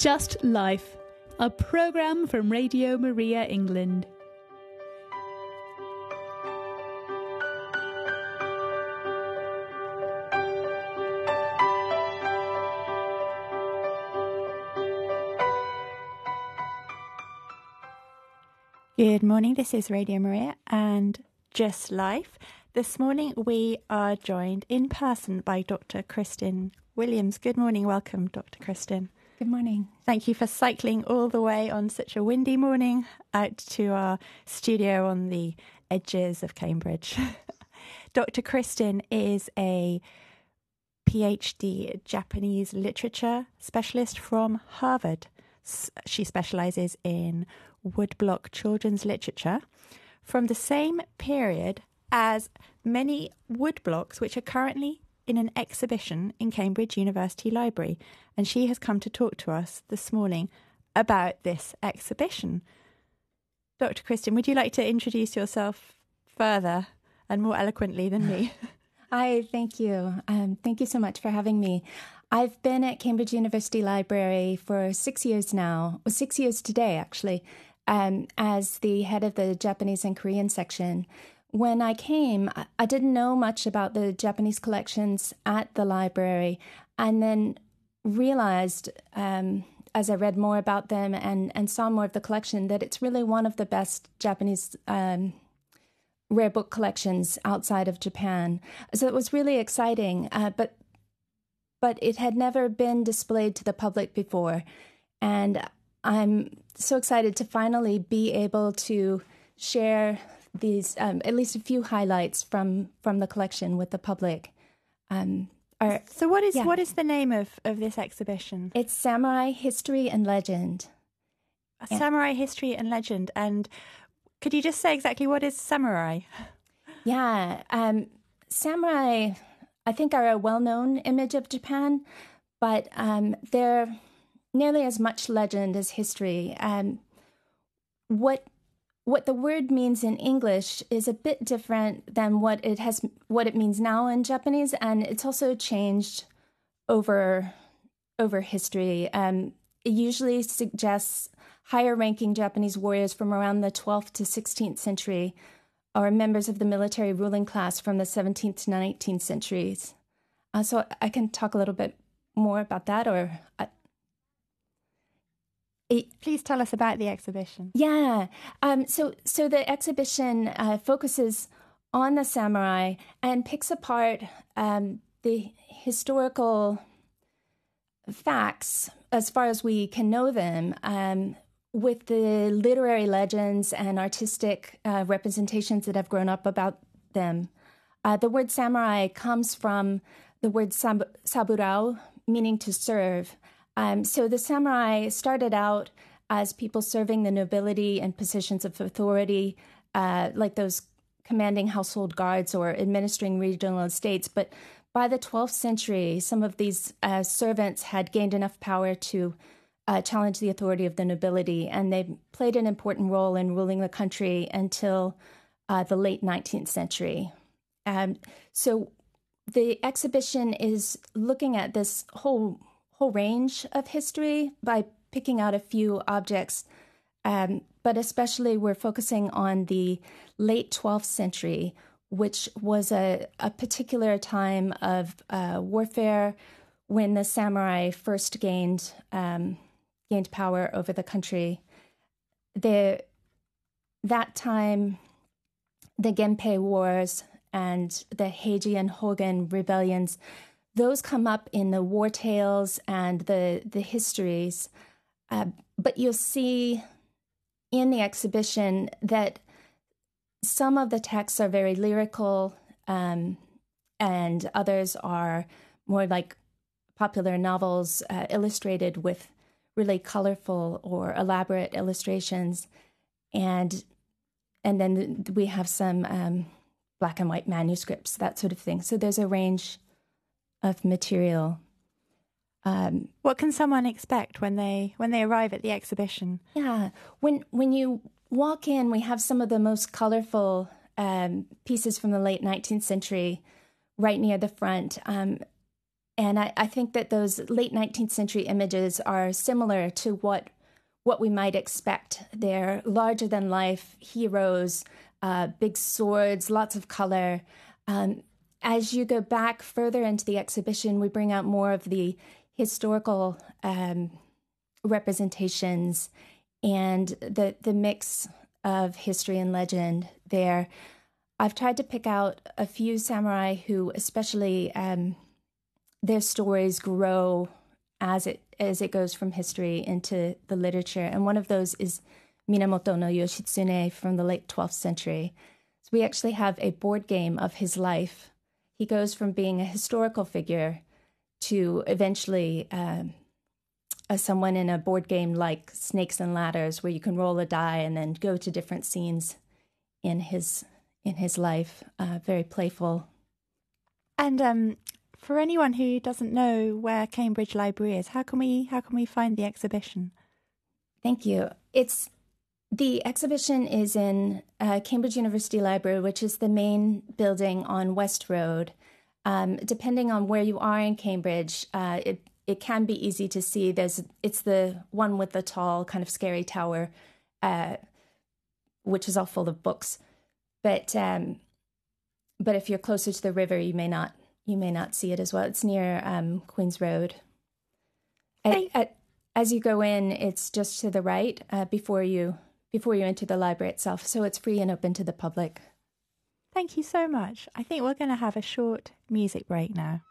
Just Life, a programme from Radio Maria England. Good morning, this is Radio Maria and Just Life. This morning we are joined in person by Dr. Kristin Williams. Good morning, welcome, Dr. Kristin. Good morning. Thank you for cycling all the way on such a windy morning out to our studio on the edges of Cambridge. Dr. Kristin is a PhD Japanese literature specialist from Harvard. She specializes in woodblock children's literature from the same period as many woodblocks which are currently in an exhibition in Cambridge University Library, and she has come to talk to us this morning about this exhibition. Dr. Kristin, would you like to introduce yourself further and more eloquently than me? Hi, thank you. Um, thank you so much for having me. I've been at Cambridge University Library for six years now, well, six years today, actually, um, as the head of the Japanese and Korean section when I came, I didn't know much about the Japanese collections at the library, and then realized um, as I read more about them and, and saw more of the collection that it's really one of the best Japanese um, rare book collections outside of Japan. So it was really exciting, uh, but but it had never been displayed to the public before, and I'm so excited to finally be able to share these um, at least a few highlights from from the collection with the public. Um, are, so what is yeah. what is the name of, of this exhibition? It's Samurai History and Legend. Yeah. Samurai History and Legend. And could you just say exactly what is samurai? Yeah, um, samurai, I think, are a well known image of Japan, but um, they're nearly as much legend as history. Um, what what the word means in English is a bit different than what it has what it means now in Japanese, and it's also changed over over history. Um, it usually suggests higher ranking Japanese warriors from around the 12th to 16th century or members of the military ruling class from the 17th to 19th centuries. Uh, so I can talk a little bit more about that, or uh, Please tell us about the exhibition. Yeah. Um, so, so the exhibition uh, focuses on the samurai and picks apart um, the historical facts as far as we can know them um, with the literary legends and artistic uh, representations that have grown up about them. Uh, the word samurai comes from the word sab- saburau, meaning to serve. Um, so the samurai started out as people serving the nobility and positions of authority, uh, like those commanding household guards or administering regional estates. But by the 12th century, some of these uh, servants had gained enough power to uh, challenge the authority of the nobility, and they played an important role in ruling the country until uh, the late 19th century. Um, so the exhibition is looking at this whole whole range of history by picking out a few objects, um, but especially we're focusing on the late 12th century, which was a, a particular time of uh, warfare when the samurai first gained um, gained power over the country. The that time, the Genpei Wars and the Heiji and Hogen rebellions those come up in the war tales and the the histories. Uh, but you'll see in the exhibition that some of the texts are very lyrical, um, and others are more like popular novels uh, illustrated with really colorful or elaborate illustrations, and and then we have some um, black and white manuscripts, that sort of thing. So there's a range of material. Um, what can someone expect when they when they arrive at the exhibition? Yeah, when when you walk in, we have some of the most colorful um, pieces from the late 19th century right near the front, um, and I, I think that those late 19th century images are similar to what what we might expect. They're larger than life heroes, uh, big swords, lots of color. Um, as you go back further into the exhibition, we bring out more of the historical um, representations and the the mix of history and legend there. I've tried to pick out a few samurai who, especially, um, their stories grow as it as it goes from history into the literature, and one of those is Minamoto no Yoshitsune from the late 12th century. So we actually have a board game of his life. He goes from being a historical figure to eventually um, someone in a board game like Snakes and Ladders, where you can roll a die and then go to different scenes in his in his life. Uh, very playful. And um, for anyone who doesn't know where Cambridge Library is, how can we how can we find the exhibition? Thank you. It's the exhibition is in uh, Cambridge University Library, which is the main building on West Road. Um, depending on where you are in Cambridge, uh, it it can be easy to see. There's it's the one with the tall, kind of scary tower, uh, which is all full of books. But um, but if you're closer to the river, you may not you may not see it as well. It's near um, Queens Road. At, at, as you go in, it's just to the right uh, before you before you enter the library itself. So it's free and open to the public. Thank you so much. I think we're going to have a short music break now.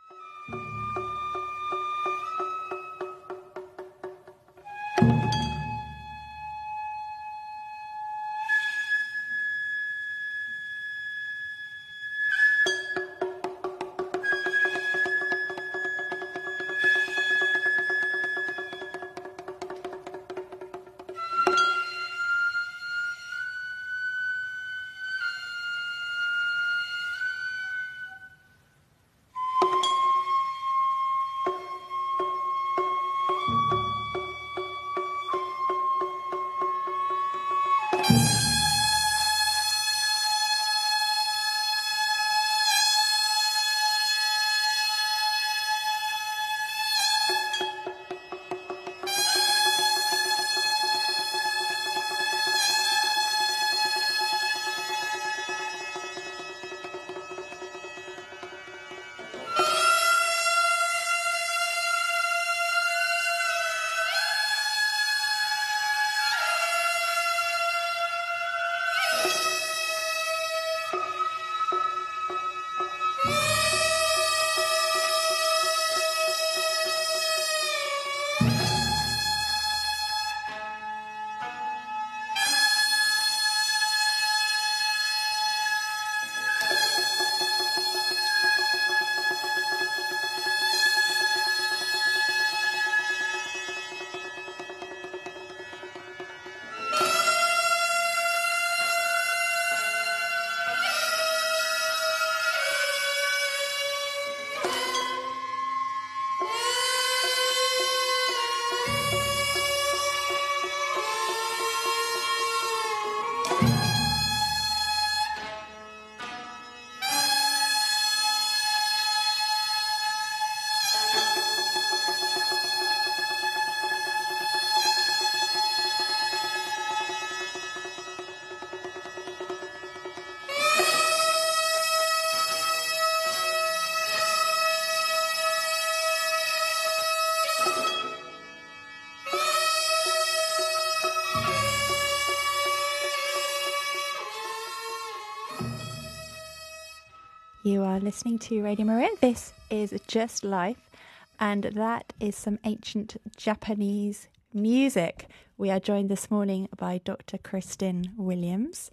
Are listening to Radio Maria. This is Just Life, and that is some ancient Japanese music. We are joined this morning by Dr. Kristin Williams,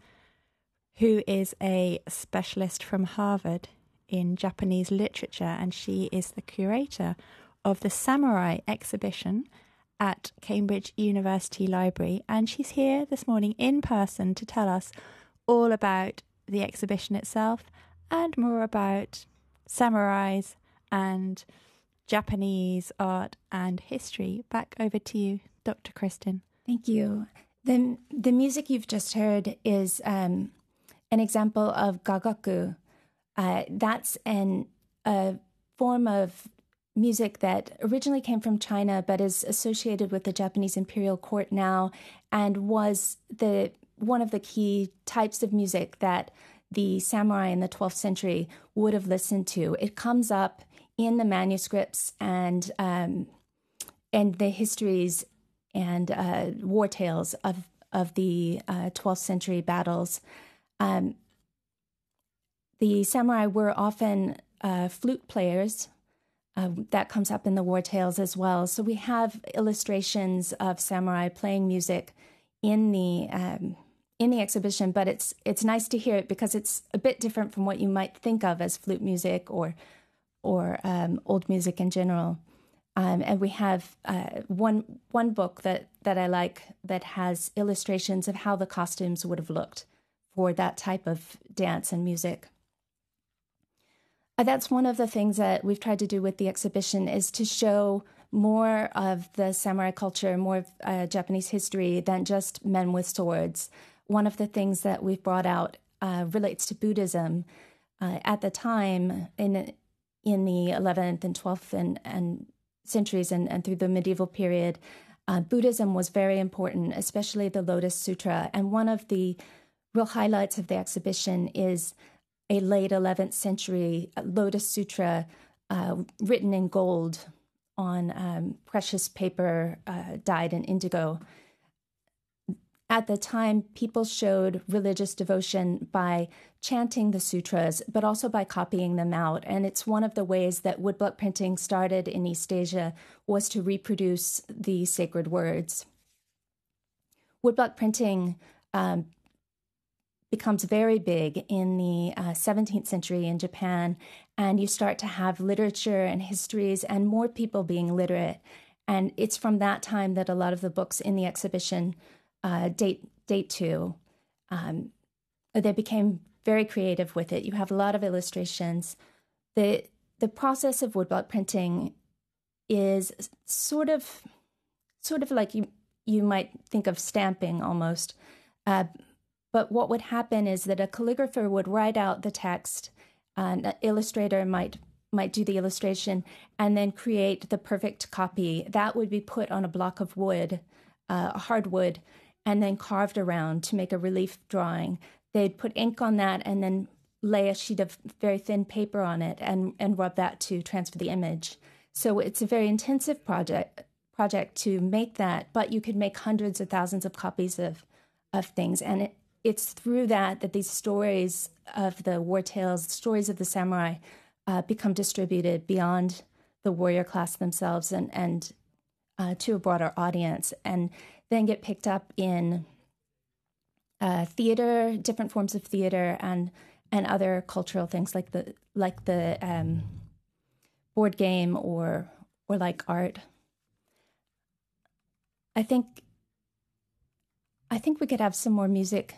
who is a specialist from Harvard in Japanese literature, and she is the curator of the Samurai exhibition at Cambridge University Library. And she's here this morning in person to tell us all about the exhibition itself and more about samurais and Japanese art and history. Back over to you, Dr. Kristin. Thank you. The, the music you've just heard is um, an example of gagaku. Uh, that's an, a form of music that originally came from China but is associated with the Japanese imperial court now and was the one of the key types of music that the samurai in the 12th century would have listened to. It comes up in the manuscripts and um, and the histories and uh, war tales of of the uh, 12th century battles. Um, the samurai were often uh, flute players. Uh, that comes up in the war tales as well. So we have illustrations of samurai playing music in the um, in the exhibition, but it's it's nice to hear it because it's a bit different from what you might think of as flute music or or um, old music in general. Um, and we have uh, one one book that that I like that has illustrations of how the costumes would have looked for that type of dance and music. Uh, that's one of the things that we've tried to do with the exhibition is to show more of the samurai culture, more of uh, Japanese history than just men with swords. One of the things that we've brought out uh, relates to Buddhism. Uh, at the time, in in the 11th and 12th and, and centuries and, and through the medieval period, uh, Buddhism was very important, especially the Lotus Sutra. And one of the real highlights of the exhibition is a late 11th century Lotus Sutra uh, written in gold on um, precious paper uh, dyed in indigo at the time, people showed religious devotion by chanting the sutras, but also by copying them out. And it's one of the ways that woodblock printing started in East Asia was to reproduce the sacred words. Woodblock printing um, becomes very big in the uh, 17th century in Japan, and you start to have literature and histories and more people being literate. And it's from that time that a lot of the books in the exhibition uh, date date to. Um, they became very creative with it. You have a lot of illustrations. the The process of woodblock printing is sort of sort of like you you might think of stamping almost. Uh, but what would happen is that a calligrapher would write out the text, an illustrator might might do the illustration, and then create the perfect copy. That would be put on a block of wood, uh, hardwood, and then carved around to make a relief drawing. They'd put ink on that and then lay a sheet of very thin paper on it and, and rub that to transfer the image. So it's a very intensive project project to make that, but you could make hundreds of thousands of copies of of things. And it, it's through that that these stories of the war tales, stories of the samurai, uh, become distributed beyond the warrior class themselves and and uh, to a broader audience. And then get picked up in uh, theater, different forms of theater, and and other cultural things like the like the um, board game or or like art. I think I think we could have some more music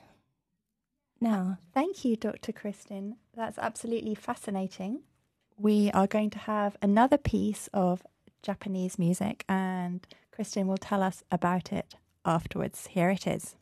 now. Thank you, Dr. Kristin. That's absolutely fascinating. We are going to have another piece of Japanese music and Kristin will tell us about it afterwards. Here it is.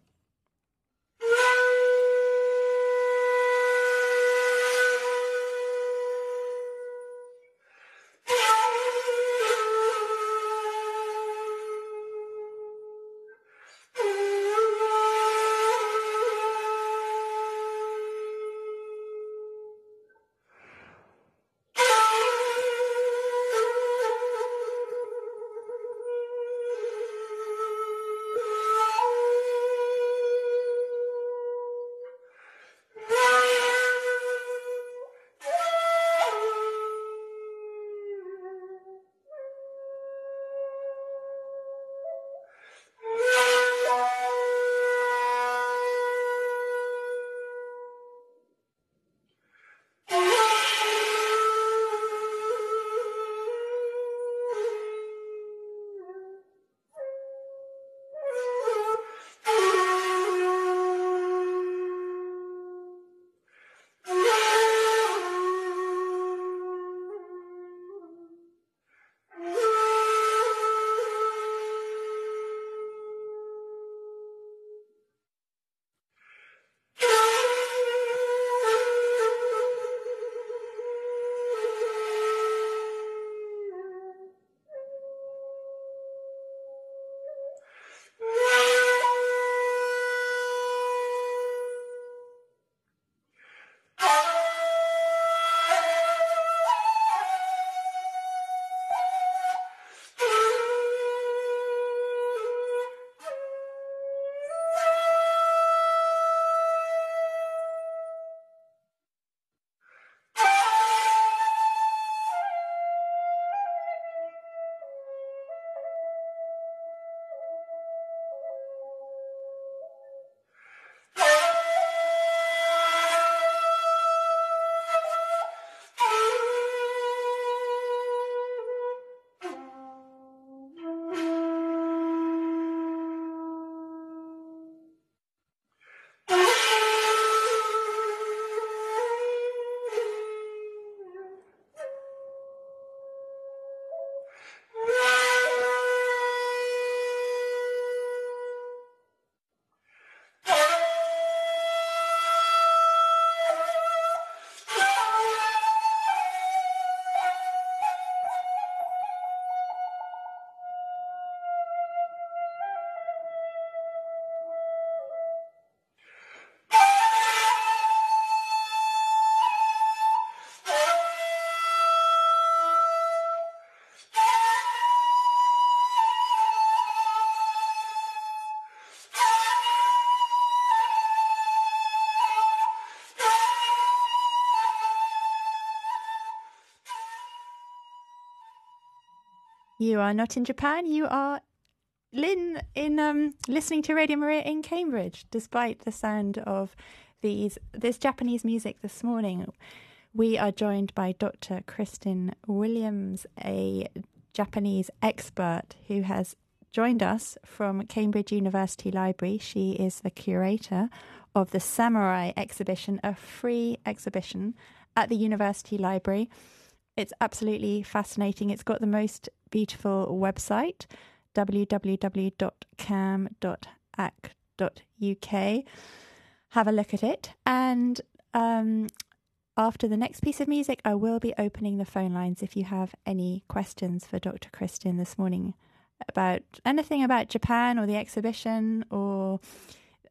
You are not in Japan. You are Lynn in um, listening to Radio Maria in Cambridge, despite the sound of these this Japanese music this morning. We are joined by Dr. Kristin Williams, a Japanese expert who has joined us from Cambridge University Library. She is the curator of the Samurai exhibition, a free exhibition at the University Library. It's absolutely fascinating. It's got the most beautiful website www.cam.ac.uk. Have a look at it. And um, after the next piece of music, I will be opening the phone lines if you have any questions for Dr. Kristin this morning about anything about Japan or the exhibition or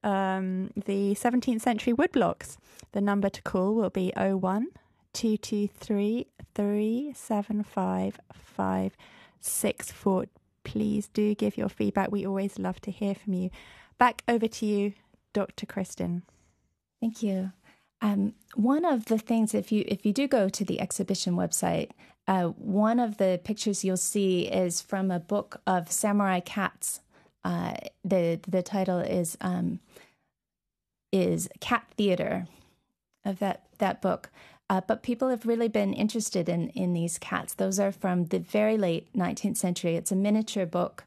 um, the 17th century woodblocks. The number to call will be 01 223 375 564 please do give your feedback. We always love to hear from you. Back over to you, Dr. Kristin. Thank you. Um, one of the things, if you if you do go to the exhibition website, uh, one of the pictures you'll see is from a book of samurai cats. Uh, the the title is um, is Cat Theater of that that book. Uh, but people have really been interested in, in these cats. Those are from the very late 19th century. It's a miniature book,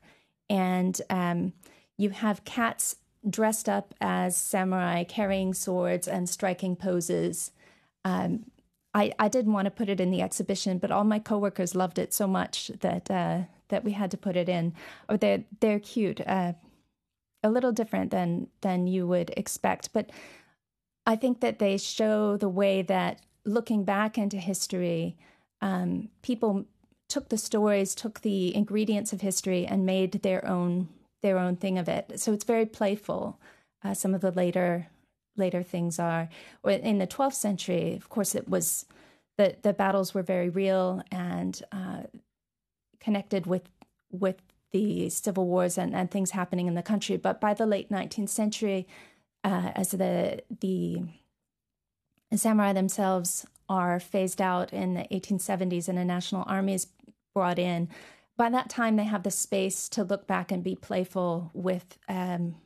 and um, you have cats dressed up as samurai, carrying swords and striking poses. Um, I, I didn't want to put it in the exhibition, but all my coworkers loved it so much that uh, that we had to put it in. Or oh, they're they're cute, uh, a little different than than you would expect, but I think that they show the way that looking back into history, um, people took the stories, took the ingredients of history, and made their own their own thing of it. So it's very playful. Uh, some of the later later things are. In the 12th century, of course, it was the the battles were very real and uh, connected with with the civil wars and, and things happening in the country. But by the late 19th century, uh, as the the samurai themselves are phased out in the 1870s and a national army is brought in. By that time, they have the space to look back and be playful with, um,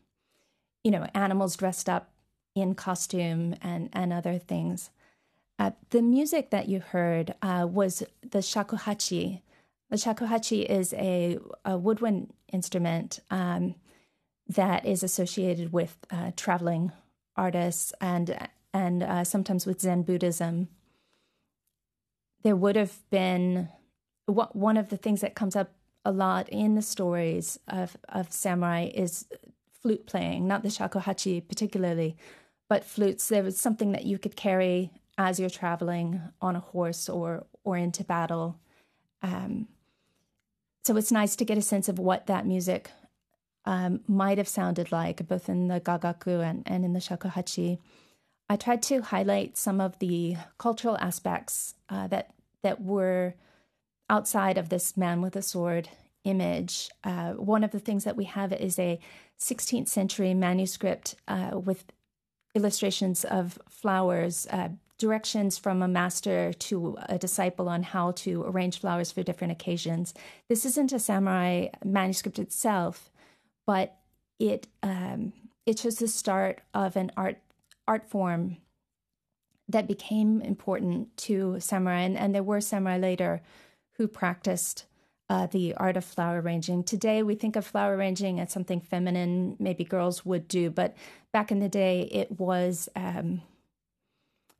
you know, animals dressed up in costume and, and other things. Uh, the music that you heard uh, was the shakuhachi. The shakuhachi is a, a woodwind instrument um, that is associated with uh, traveling artists and and uh, sometimes with Zen Buddhism, there would have been one of the things that comes up a lot in the stories of, of samurai is flute playing, not the shakuhachi particularly, but flutes. There was something that you could carry as you're traveling on a horse or or into battle. Um, so it's nice to get a sense of what that music um, might have sounded like, both in the gagaku and, and in the shakuhachi. I tried to highlight some of the cultural aspects uh, that that were outside of this man with a sword image. Uh, one of the things that we have is a 16th century manuscript uh, with illustrations of flowers, uh, directions from a master to a disciple on how to arrange flowers for different occasions. This isn't a samurai manuscript itself, but it um, it shows the start of an art art form that became important to samurai, and, and there were samurai later who practiced uh, the art of flower arranging. Today, we think of flower arranging as something feminine, maybe girls would do, but back in the day, it was um,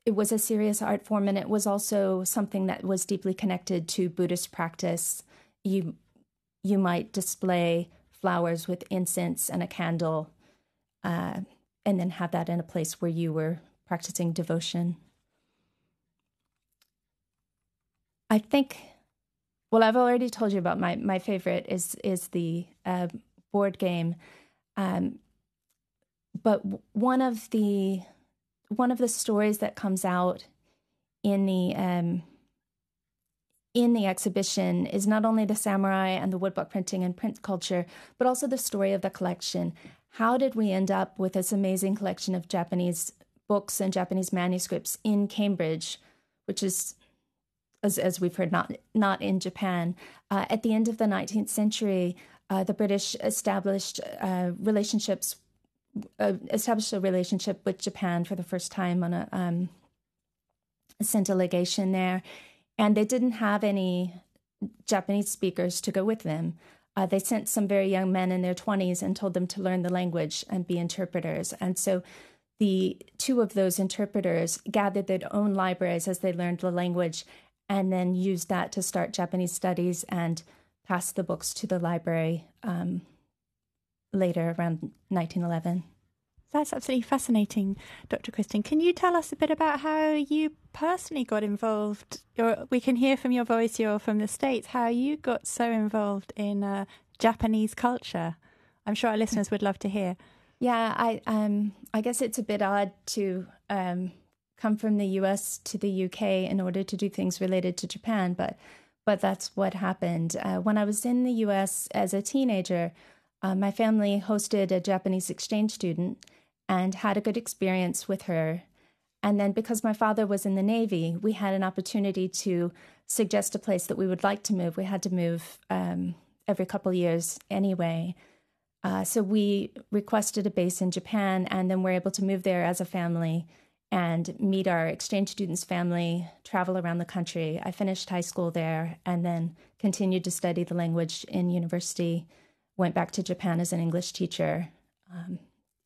it was a serious art form, and it was also something that was deeply connected to Buddhist practice. You you might display flowers with incense and a candle. Uh, and then have that in a place where you were practicing devotion. I think, well, I've already told you about my my favorite is is the uh, board game, um, but one of the one of the stories that comes out in the um, in the exhibition is not only the samurai and the woodblock printing and print culture, but also the story of the collection how did we end up with this amazing collection of Japanese books and Japanese manuscripts in Cambridge, which is as, as we've heard, not not in Japan. Uh, at the end of the 19th century, uh, the British established uh, relationships, uh, established a relationship with Japan for the first time on a um, sent a legation there, and they didn't have any Japanese speakers to go with them. Uh, they sent some very young men in their 20s and told them to learn the language and be interpreters. And so the two of those interpreters gathered their own libraries as they learned the language and then used that to start Japanese studies and pass the books to the library um, later around 1911. That's absolutely fascinating, Dr. Kristin. Can you tell us a bit about how you personally got involved? Or we can hear from your voice, you're from the States, how you got so involved in uh, Japanese culture. I'm sure our listeners would love to hear. Yeah, I um, I guess it's a bit odd to um, come from the U.S. to the U.K. in order to do things related to Japan, but but that's what happened. Uh, when I was in the U.S. as a teenager, uh, my family hosted a Japanese exchange student and had a good experience with her. And then, because my father was in the Navy, we had an opportunity to suggest a place that we would like to move. We had to move um, every couple years anyway. Uh, so we requested a base in Japan, and then we're able to move there as a family and meet our exchange students' family, travel around the country. I finished high school there and then continued to study the language in university. Went back to Japan as an English teacher, um,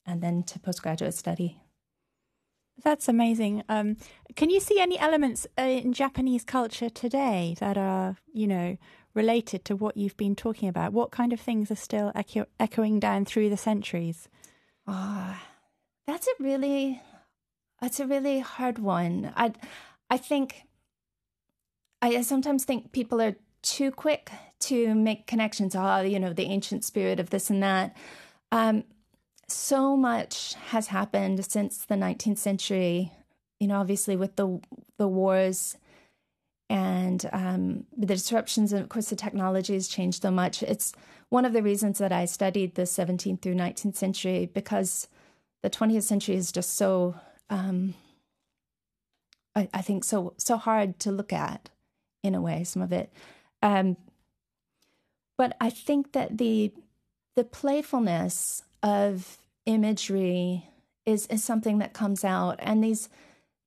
and then to postgraduate study. That's amazing. Um, can you see any elements uh, in Japanese culture today that are, you know, related to what you've been talking about? What kind of things are still echo- echoing down through the centuries? Oh, that's a really, that's a really hard one. I, I think, I sometimes think people are too quick to make connections. Oh, you know, the ancient spirit of this and that. Um, so much has happened since the 19th century. You know, obviously with the the wars and um, the disruptions, and of course, the technology has changed so much. It's one of the reasons that I studied the 17th through 19th century because the 20th century is just so, um, I, I, think, so so hard to look at in a way. Some of it, um, but I think that the the playfulness of imagery is is something that comes out, and these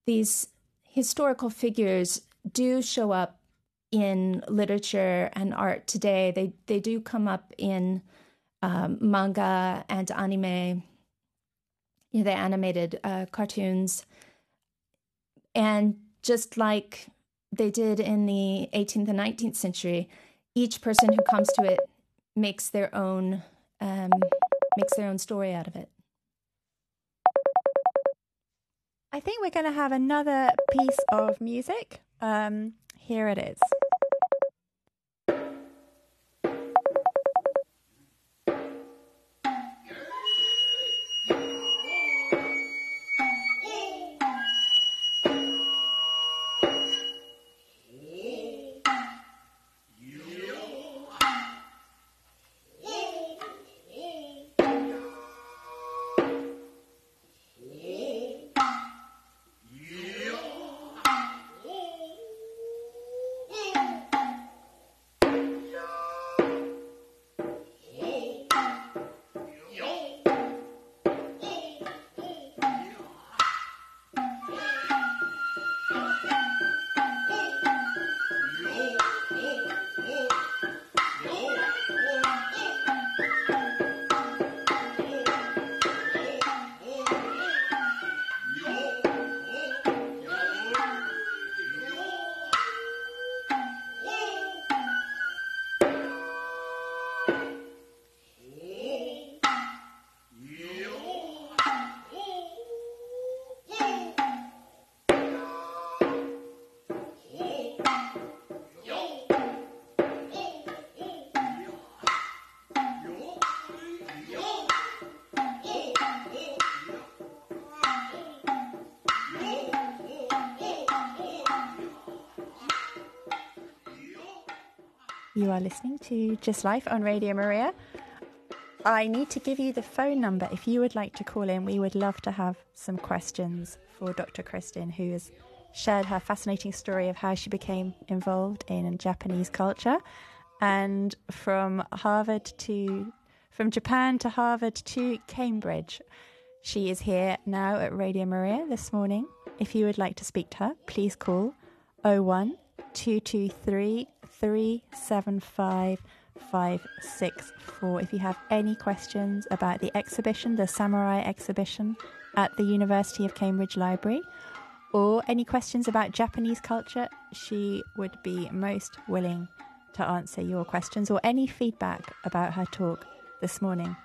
these historical figures do show up in literature and art today. They they do come up in um, manga and anime, you know, the animated uh, cartoons, and just like they did in the 18th and 19th century, each person who comes to it makes their own um, makes their own story out of it. I think we're going to have another piece of music. Um, here it is. You are listening to Just Life on Radio Maria. I need to give you the phone number if you would like to call in. We would love to have some questions for Dr. Kristin, has shared her fascinating story of how she became involved in Japanese culture and from Harvard to from Japan to Harvard to Cambridge. She is here now at Radio Maria this morning. If you would like to speak to her, please call 01 223 375 564 if you have any questions about the exhibition, the Samurai exhibition at the University of Cambridge Library, or any questions about Japanese culture, she would be most willing to answer your questions or any feedback about her talk this morning.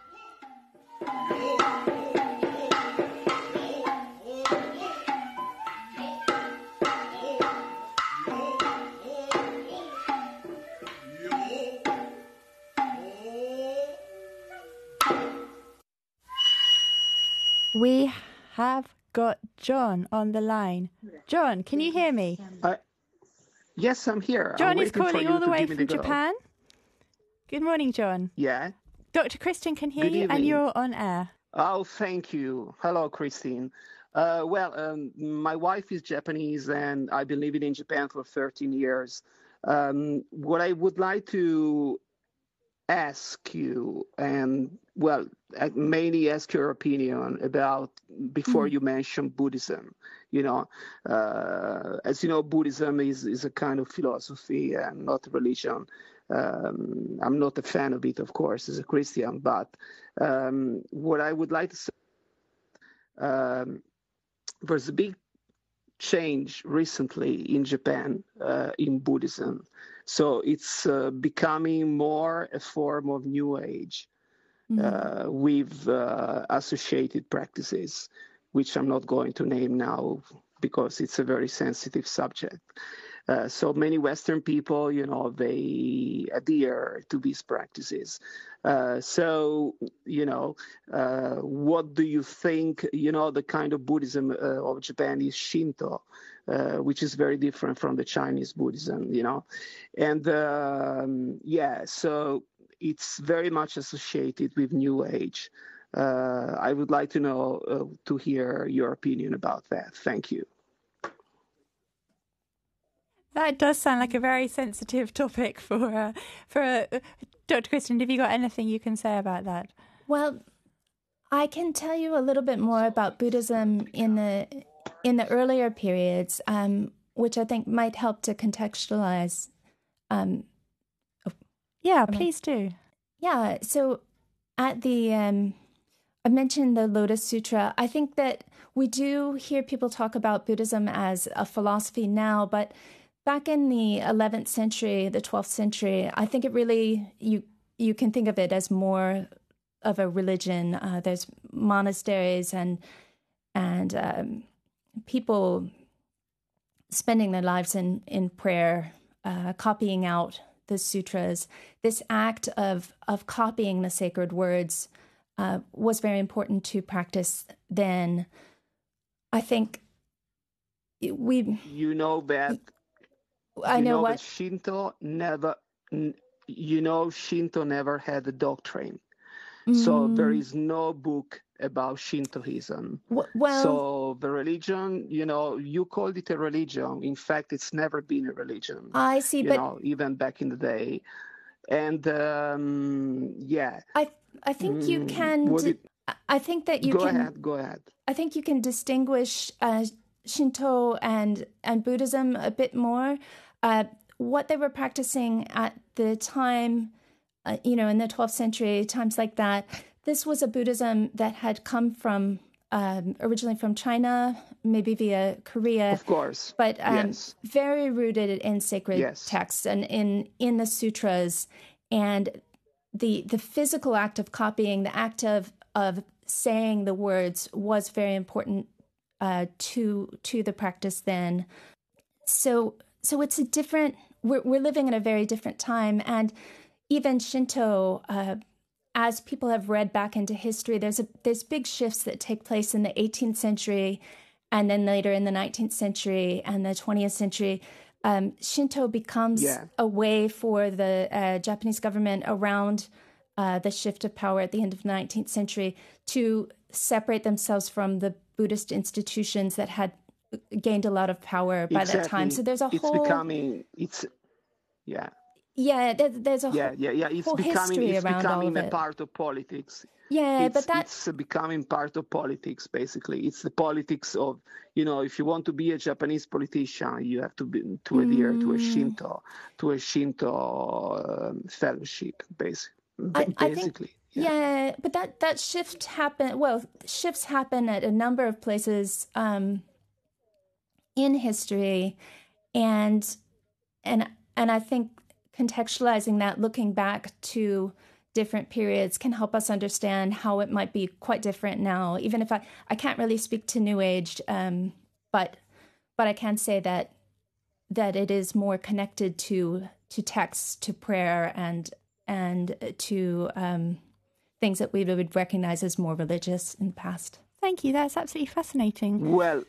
Have got John on the line. John, can you hear me? Uh, yes, I'm here. John I'm is calling all the way from the Japan. Good morning, John. Yeah. Dr. Christian can hear Good you and you're on air. Oh, thank you. Hello, Christine. Uh, well, um, my wife is Japanese and I've been living in Japan for 13 years. Um, what I would like to ask you, and well, I mainly ask your opinion about before you mention Buddhism. You know, uh, as you know, Buddhism is, is a kind of philosophy and not religion. Um, I'm not a fan of it, of course, as a Christian, but um, what I would like to say, um, there's a big change recently in Japan uh, in Buddhism. So it's uh, becoming more a form of New Age uh, with uh, associated practices, which I'm not going to name now because it's a very sensitive subject. Uh, so many Western people, you know, they adhere to these practices. Uh, so, you know, uh, what do you think? You know, the kind of Buddhism uh, of Japan is Shinto, uh, which is very different from the Chinese Buddhism, you know. And um, yeah, so it's very much associated with New Age. Uh, I would like to know, uh, to hear your opinion about that. Thank you. That does sound like a very sensitive topic for uh, for uh, Dr. Christian. Have you got anything you can say about that? Well, I can tell you a little bit more about Buddhism in the in the earlier periods, um, which I think might help to contextualize. Um, Yeah, please do. yeah, so at the um, I mentioned the Lotus Sutra. I think that we do hear people talk about Buddhism as a philosophy now, but back in the 11th century, the 12th century, I think it really you you can think of it as more of a religion. Uh, there's monasteries and and um, people spending their lives in in prayer, uh, copying out the sutras. This act of of copying the sacred words uh, was very important to practice then. I think we. You know that I know, that what. Shinto never, you know, Shinto never had a doctrine. So there Mm, is no book about Shintoism. well, so the religion, you know, you called it a religion. In fact, it's never been a religion. I see, you but know, even back in the day. And um, yeah, I I think you Mm, can. I think that you go can. ahead, go ahead. I think you can distinguish uh, Shinto and and Buddhism a bit more. Uh, what they were practicing at the time, uh, you know, in the 12th century, times like that. This was a Buddhism that had come from um, originally from China, maybe via Korea, Of course. but um, yes. very rooted in sacred Yes. texts and in in the sutras and the the physical act of copying the act of of saying the words was very important uh, to to the practice then so so it's a different we're, we're living in a very different time and even shinto uh, as people have read back into history there's a there's big shifts that take place in the 18th century and then later in the 19th century and the 20th century um, shinto becomes Yeah. a way for the uh, japanese government around uh, the shift of power at the end of the 19th century to separate themselves from the buddhist institutions that had gained a lot of power by exactly. that time. So there's a it's whole becoming it's yeah yeah there, there's a yeah whole, yeah yeah it's becoming it's becoming a it. part of politics yeah, it's, but that it's becoming part of politics basically it's the politics of you know if you want to be a japanese politician you have to be to adhere to a Mm. shinto to a shinto um, fellowship basically I- I think- basically Yeah. but that that shift happened. Well, shifts happen at a number of places um, in history, and and and I think contextualizing that, looking back to different periods, can help us understand how it might be quite different now. Even if I I can't really speak to New Age, um, but but I can say that that it is more connected to to texts, to prayer, and and to um, things that we would recognize as more religious in the past. Thank you. That's absolutely fascinating. well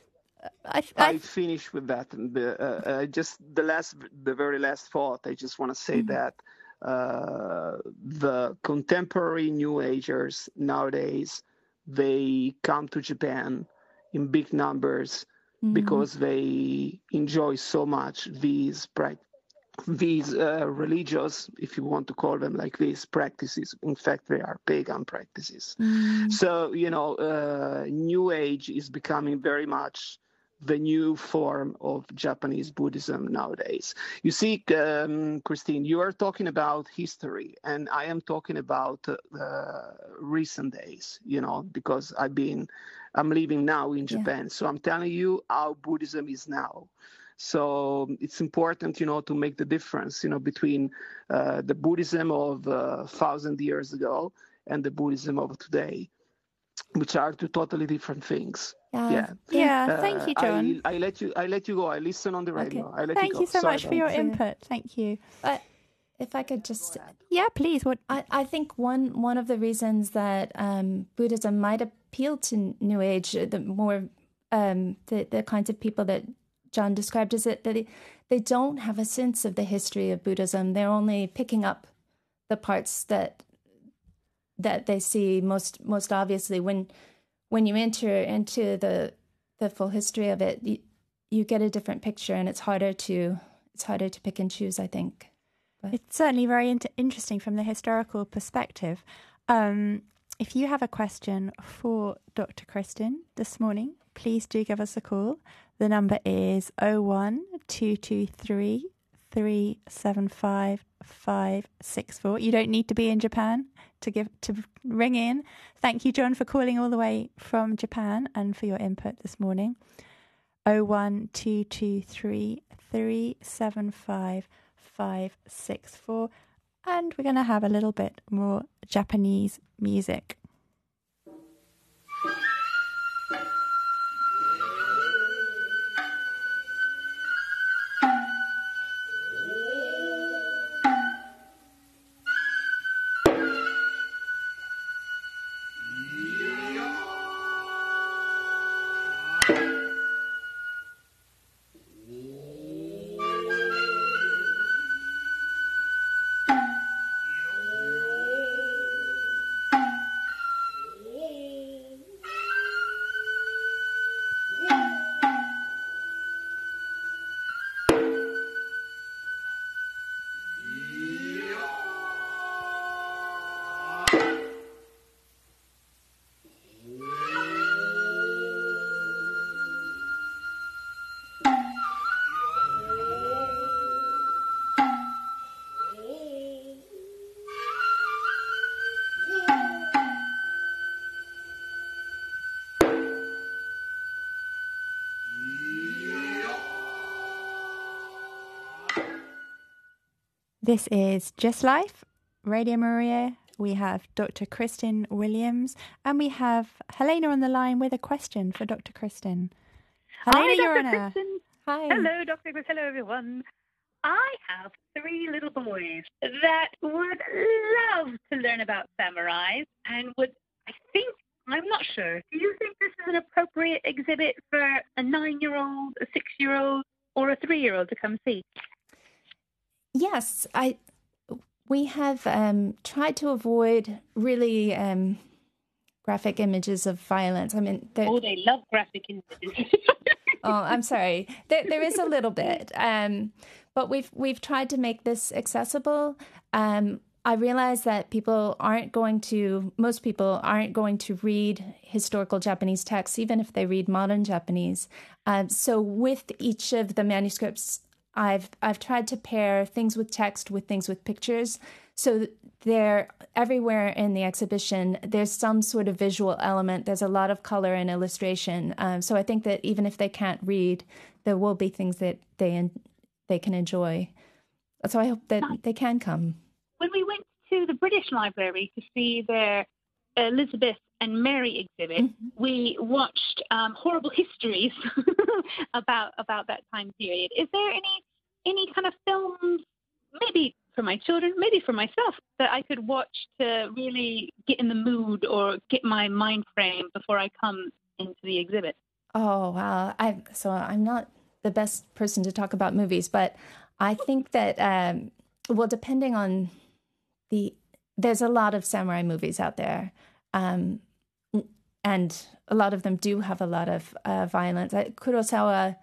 I, I I, finish with that. And The, uh, uh, just the last, the very last thought. I just want to say Mhm. that uh, the contemporary New Agers nowadays they come to Japan in big numbers Mm. because they enjoy so much these prac- these uh, religious, if you want to call them like these practices. In fact, they are pagan practices. Mm. So, you know, uh, New Age is becoming very much the new form of Japanese Buddhism nowadays. You see, um, Christine, you are talking about history, and I am talking about uh, recent days, you know, because I've been, I'm living now in Yeah. Japan. So I'm telling you how Buddhism is now. So it's important, you know, to make the difference, you know, between uh, the Buddhism of uh, thousand years ago and the Buddhism of today, which are two totally different things. Yeah. Yeah. yeah, thank Uh, you, John. I, I let you. I let you go. I listen on the radio. I let Thank you, you, so Sorry much for your that. input. Thank you. But if I could just, Yeah, please. What? I, I think one one of the reasons that um, Buddhism might appeal to New Age, the more um, the the kinds of people that John described, is that they they don't have a sense of the history of Buddhism. They're only picking up the parts that that they see most most obviously when when you enter into the the full history of it you, you get a different picture and it's harder to it's harder to pick and choose i think It's certainly very int- interesting from the historical perspective. Um, if you have a question for Dr. Kristin this morning, please do give us a call. The number is 01223 375 564. You don't need to be in Japan to give to ring in. Thank you, John, for calling all the way from Japan and for your input this morning. 01223 375 564. And we're going to have a little bit more Japanese music. This is Just Life, Radio Maria. We have Dr. Kristin Williams and we have Helena on the line with a question for Dr. Kristin. Helena, Hi, Dr. Kristin. hi Hello, Dr. Chris. Hello, everyone. I have three little boys that would love to learn about samurais and would, I think, I'm not sure. Do you think this is an appropriate exhibit for a nine year old, a six year old, or a three year old to come see? Yes i we have um, tried to avoid really um, graphic images of violence i mean Oh, they love graphic images. oh, I'm sorry. There, there is a little bit, um, but we've we've tried to make this accessible. Um, I realize that people aren't going to, most people aren't going to read historical Japanese texts, even if they read modern Japanese. Uh, so with each of the manuscripts, I've I've tried to pair things with text with things with pictures. So they're everywhere in the exhibition. There's some sort of visual element. There's a lot of color and illustration. Um, so I think that even if they can't read, there will be things that they they can enjoy. So I hope that they can come when we went to the British Library to see their Elizabeth and Mary exhibit, mm-hmm. we watched um, horrible histories about about that time period. Is there any any kind of films, maybe for my children, maybe for myself, that I could watch to really get in the mood or get my mind frame before I come into the exhibit? Oh wow! I so I'm not the best person to talk about movies, but I think that um, well, depending on the there's a lot of samurai movies out there, um, and a lot of them do have a lot of uh, violence. Uh, Kurosawa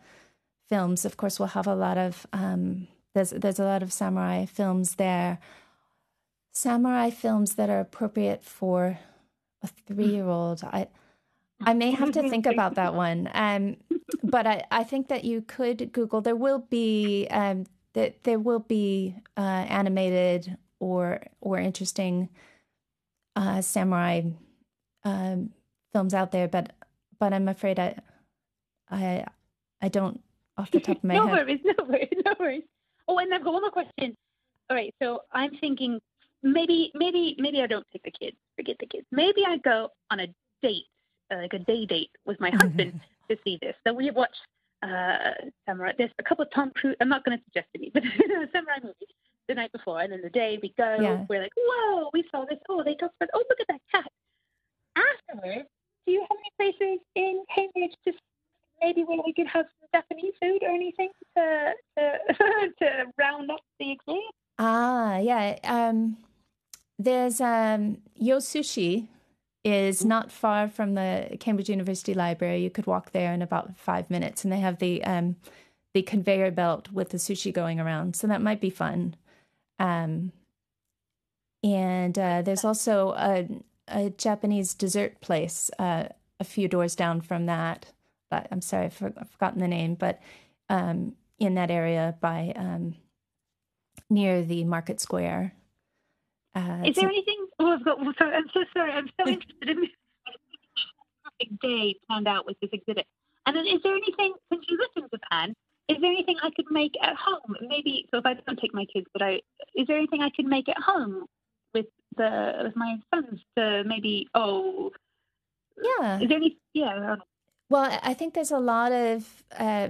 films, of course, will have a lot of um, there's there's a lot of samurai films there. Samurai films that are appropriate for a three year old. I I may have to think about that one. Um, but I, I think that you could Google. There will be um, that there will be uh, animated or or interesting uh, samurai um, films out there, but but I'm afraid I I I don't off the top of my no head. No worries, no worries, no worries. Oh, and I've got one more question. All right, so I'm thinking maybe maybe maybe I don't take the kids. Forget the kids. Maybe I go on a date, uh, like a day date with my husband to see this. So we watch uh, samurai. There's a couple of Tom Cruise. I'm not going to suggest any, but samurai movies the night before, and then the day we go, yeah. we're like, whoa, we saw this. Oh, they talked about. Oh, look at that cat. Afterwards, do you have any places in Cambridge just maybe where we could have some Japanese food or anything to to, to round up the experience? Ah, yeah. Um, there's um, Yo Sushi is mm-hmm. not far from the Cambridge University Library. You could walk there in about five minutes, and they have the um, the conveyor belt with the sushi going around, so that might be fun. Um, and uh, there's also a, a, Japanese dessert place uh, a few doors down from that. But I'm sorry, I've, for, I've forgotten the name. But um, in that area by um, near the market square. Uh, Is there anything? Oh, I've got. Sorry, I'm so sorry. I'm so interested in this perfect day planned out with this exhibit. And then, is there anything since you lived in Japan? Is there anything I could make at home? Maybe so if I don't take my kids, but I is there anything I could make at home with the with my sons to maybe oh yeah is there any yeah well I think there's a lot of uh,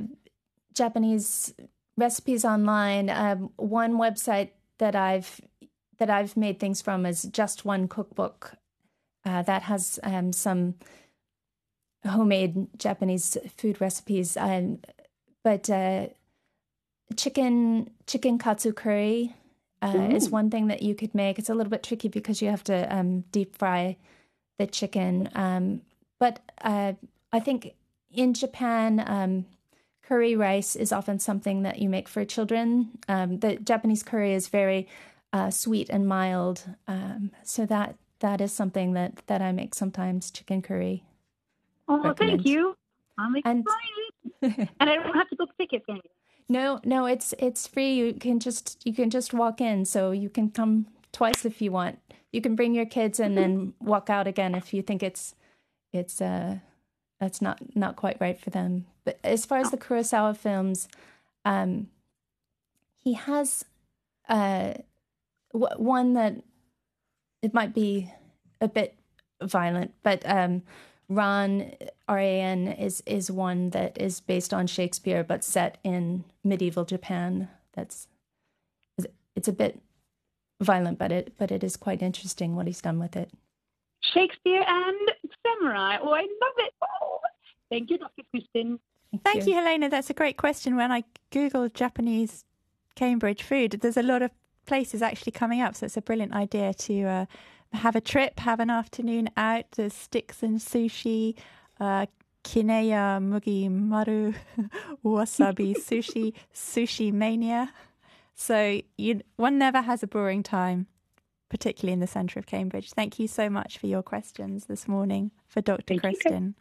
Japanese recipes online. Um, one website that I've that I've made things from is just one cookbook uh, that has um, some homemade Japanese food recipes. Um, but uh, chicken chicken katsu curry uh, is one thing that you could make. It's a little bit tricky because you have to um, deep fry the chicken. Um, but uh, I think in Japan, um, curry rice is often something that you make for children. Um, the Japanese curry is very uh, sweet and mild, um, so that that is something that that I make sometimes. Chicken curry. Oh, Recommend. thank you. I'm excited. And, and I don't have to book tickets or anything. No, no, it's it's free. You can just you can just walk in, so you can come twice if you want. You can bring your kids and then walk out again if you think it's it's uh that's not not quite right for them. But as far as the Kurosawa films, um, he has uh w- one that it might be a bit violent, but um, Ran R-A-N is is one that is based on Shakespeare but set in medieval Japan. That's it's a bit violent, but it but it is quite interesting what he's done with it. Shakespeare and samurai. Oh, I love it. Oh, thank you, Dr. Kristin. Thank, thank you. you, Helena. That's a great question. When I googled Japanese Cambridge food, there's a lot of places actually coming up, so it's a brilliant idea to. Uh, have a trip, have an afternoon out. There's sticks and sushi, uh, Kineya Mugi Maru Wasabi Sushi Sushi Mania. So you, one never has a boring time, particularly in the centre of Cambridge. Thank you so much for your questions this morning for Dr. Thank Kristin.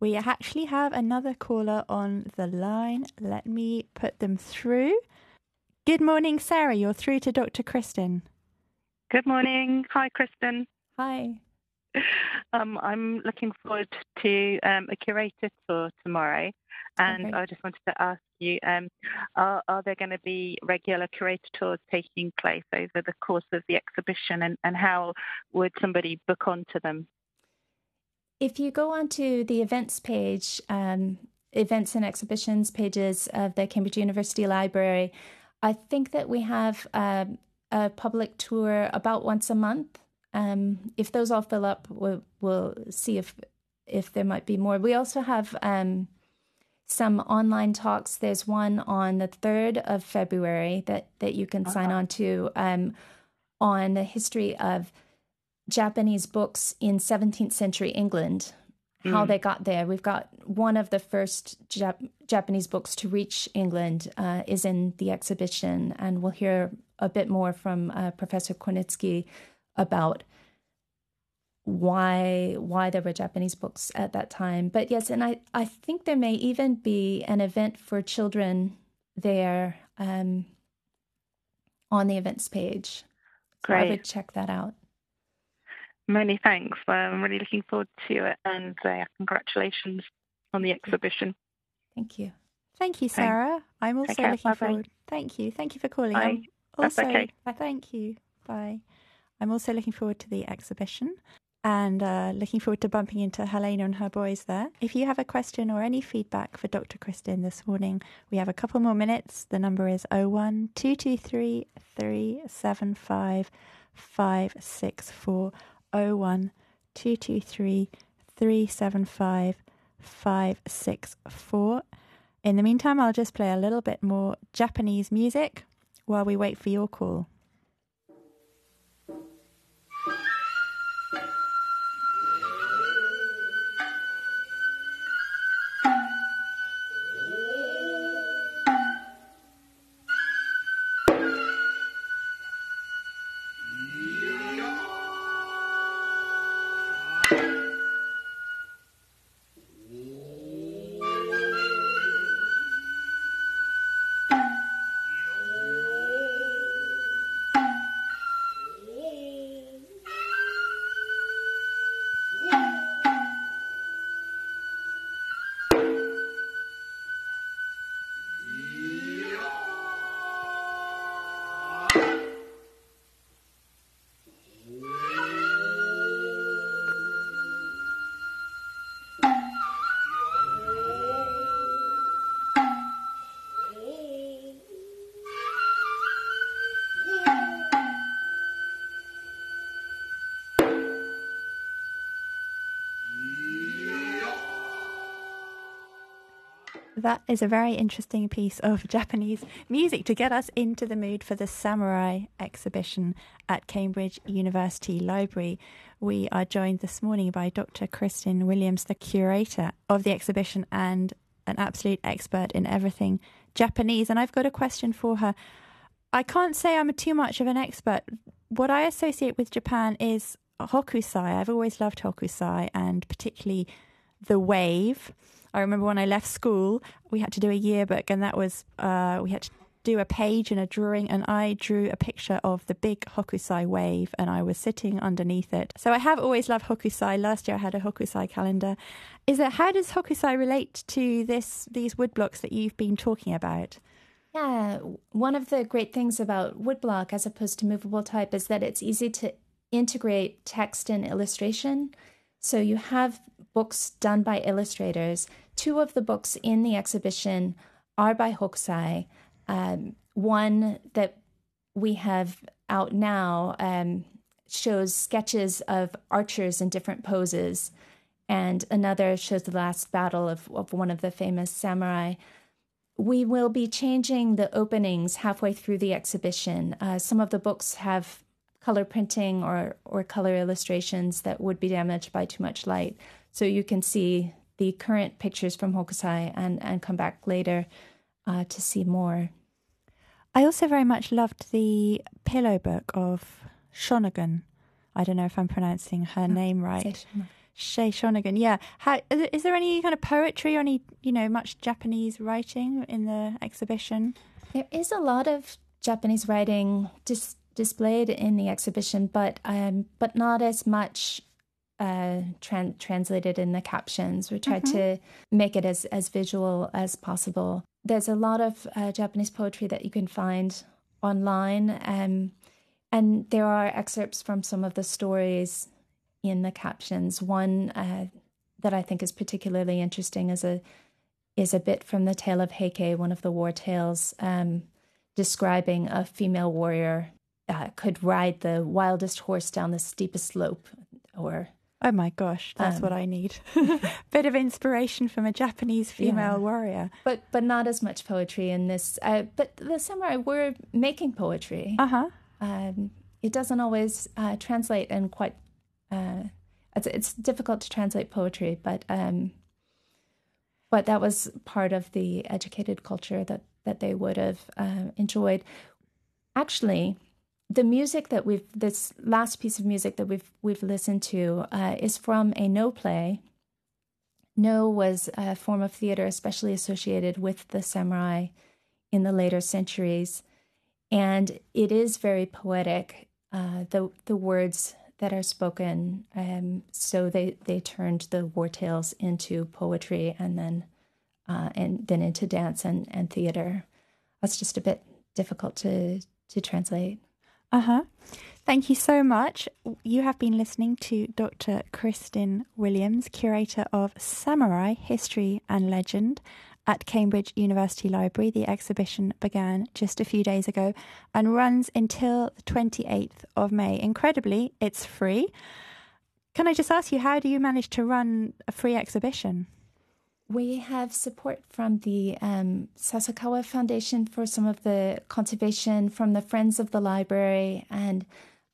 We actually have another caller on the line. Let me put them through. Good morning, Sarah. You're through to Dr. Kristin. Good morning. Hi, Kristin. Hi. Um, I'm looking forward to um, a curator tour tomorrow, and Okay. I just wanted to ask you: um, are, are there going to be regular curator tours taking place over the course of the exhibition, and, and how would somebody book onto them? If you go onto the events page, um, events and exhibitions pages of the Cambridge University Library, I think that we have um, a public tour about once a month. Um, if those all fill up, we'll, we'll see if if there might be more. We also have um, some online talks. There's one on the third of February that that you can sign on to um, on the history of Japanese books in 17th century England, how Mm. they got there. We've got one of the first Jap- Japanese books to reach England uh, is in the exhibition, and we'll hear a bit more from uh, Professor Kornicki about why why there were Japanese books at that time. But yes, and I, I think there may even be an event for children there um, on the events page. So I Great. would check that out. Many thanks. I'm really looking forward to it, and uh, congratulations on the exhibition. Thank you. Thank you, Thanks. Sarah. I'm also looking forward. Thank you. Thank you for calling. That's also, okay. Thank you. Bye. I'm also looking forward to the exhibition and uh, looking forward to bumping into Helena and her boys there. If you have a question or any feedback for Dr. Kristin this morning, we have a couple more minutes. The number is 01 223 375 564 01 223 375 564. In the meantime, I'll just play a little bit more Japanese music while we wait for your call. That is a very interesting piece of Japanese music to get us into the mood for the Samurai exhibition at Cambridge University Library. We are joined this morning by Dr. Kristin Williams, the curator of the exhibition and an absolute expert in everything Japanese. And I've got a question for her. I can't say I'm too much of an expert. What I associate with Japan is hokusai. I've always loved hokusai and particularly the wave. I remember when I left school, we had to do a yearbook, and that was uh, we had to do a page and a drawing, and I drew a picture of the big Hokusai wave, and I was sitting underneath it. So I have always loved Hokusai. Last year I had a Hokusai calendar. Is it how does Hokusai relate to this these woodblocks that you've been talking about? Yeah, one of the great things about woodblock as opposed to movable type is that it's easy to integrate text and illustration. So you have books done by illustrators. Two of the books in the exhibition are by Hokusai. Um, one that we have out now um, shows sketches of archers in different poses, and another shows the last battle of, of one of the famous samurai. We will be changing the openings halfway through the exhibition. Uh, some of the books have color printing or, or color illustrations that would be damaged by too much light. So you can see the current pictures from Hokusai and, and come back later uh, to see more. I also very much loved the pillow book of Shonagon. I don't know if I'm pronouncing her oh, name right. Sei Shonagon. Yeah. How, is there any kind of poetry or any, you know, much Japanese writing in the exhibition? There is a lot of Japanese writing dis- displayed in the exhibition, but um, but not as much uh, tran- translated in the captions. We tried mm-hmm. to make it as as visual as possible. There's a lot of uh, Japanese poetry that you can find online, um, and there are excerpts from some of the stories in the captions. One uh, that I think is particularly interesting is a is a bit from the tale of Heike, one of the war tales. Um, describing a female warrior uh, could ride the wildest horse down the steepest slope or Oh my gosh, that's um, what I need. Bit of inspiration from a Japanese female yeah. warrior. But but not as much poetry in this. Uh, but the samurai were making poetry. Uh-huh. Um, it doesn't always uh, translate and quite uh, it's, it's difficult to translate poetry, but um, but that was part of the educated culture that that they would have uh, enjoyed. Actually, the music that we've this last piece of music that we've we've listened to uh, is from a no play. No was a form of theater especially associated with the samurai in the later centuries, and it is very poetic. Uh, the the words that are spoken, um, so they they turned the war tales into poetry, and then uh, and then into dance and, and theater. That's just a bit difficult to to translate. Uh huh. Thank you so much. You have been listening to Dr. Kristin Williams, curator of Samurai History and Legend at Cambridge University Library. The exhibition began just a few days ago and runs until the 28th of May. Incredibly, it's free. Can I just ask you, how do you manage to run a free exhibition? We have support from the um, Sasakawa Foundation for some of the conservation, from the Friends of the Library, and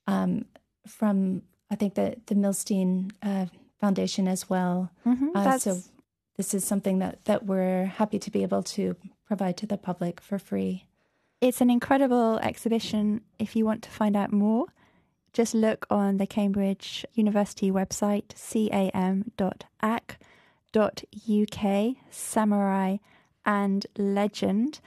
um, from I think the the Milstein uh, Foundation as well. Mm-hmm, uh, so this is something that that we're happy to be able to provide to the public for free. It's an incredible exhibition. If you want to find out more, just look on the Cambridge University website, cam.ac uk samurai and legend.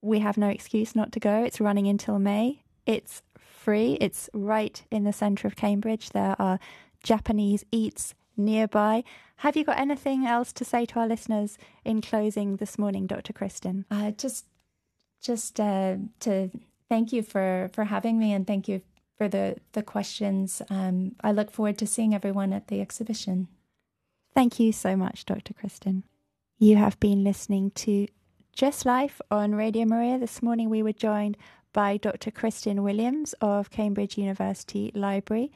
We have no excuse not to go. It's running until may. It's free. It's right in the centre of cambridge. There are japanese eats nearby. Have you got anything else to say to our listeners in closing this morning dr kristin? Uh, just just uh, to thank you for for having me and thank you for the the questions. Um, i look forward to seeing everyone at the exhibition Thank you so much, Dr. Kristin. You have been listening to Just Life on Radio Maria. This morning we were joined by Dr. Kristin Williams of Cambridge University Library.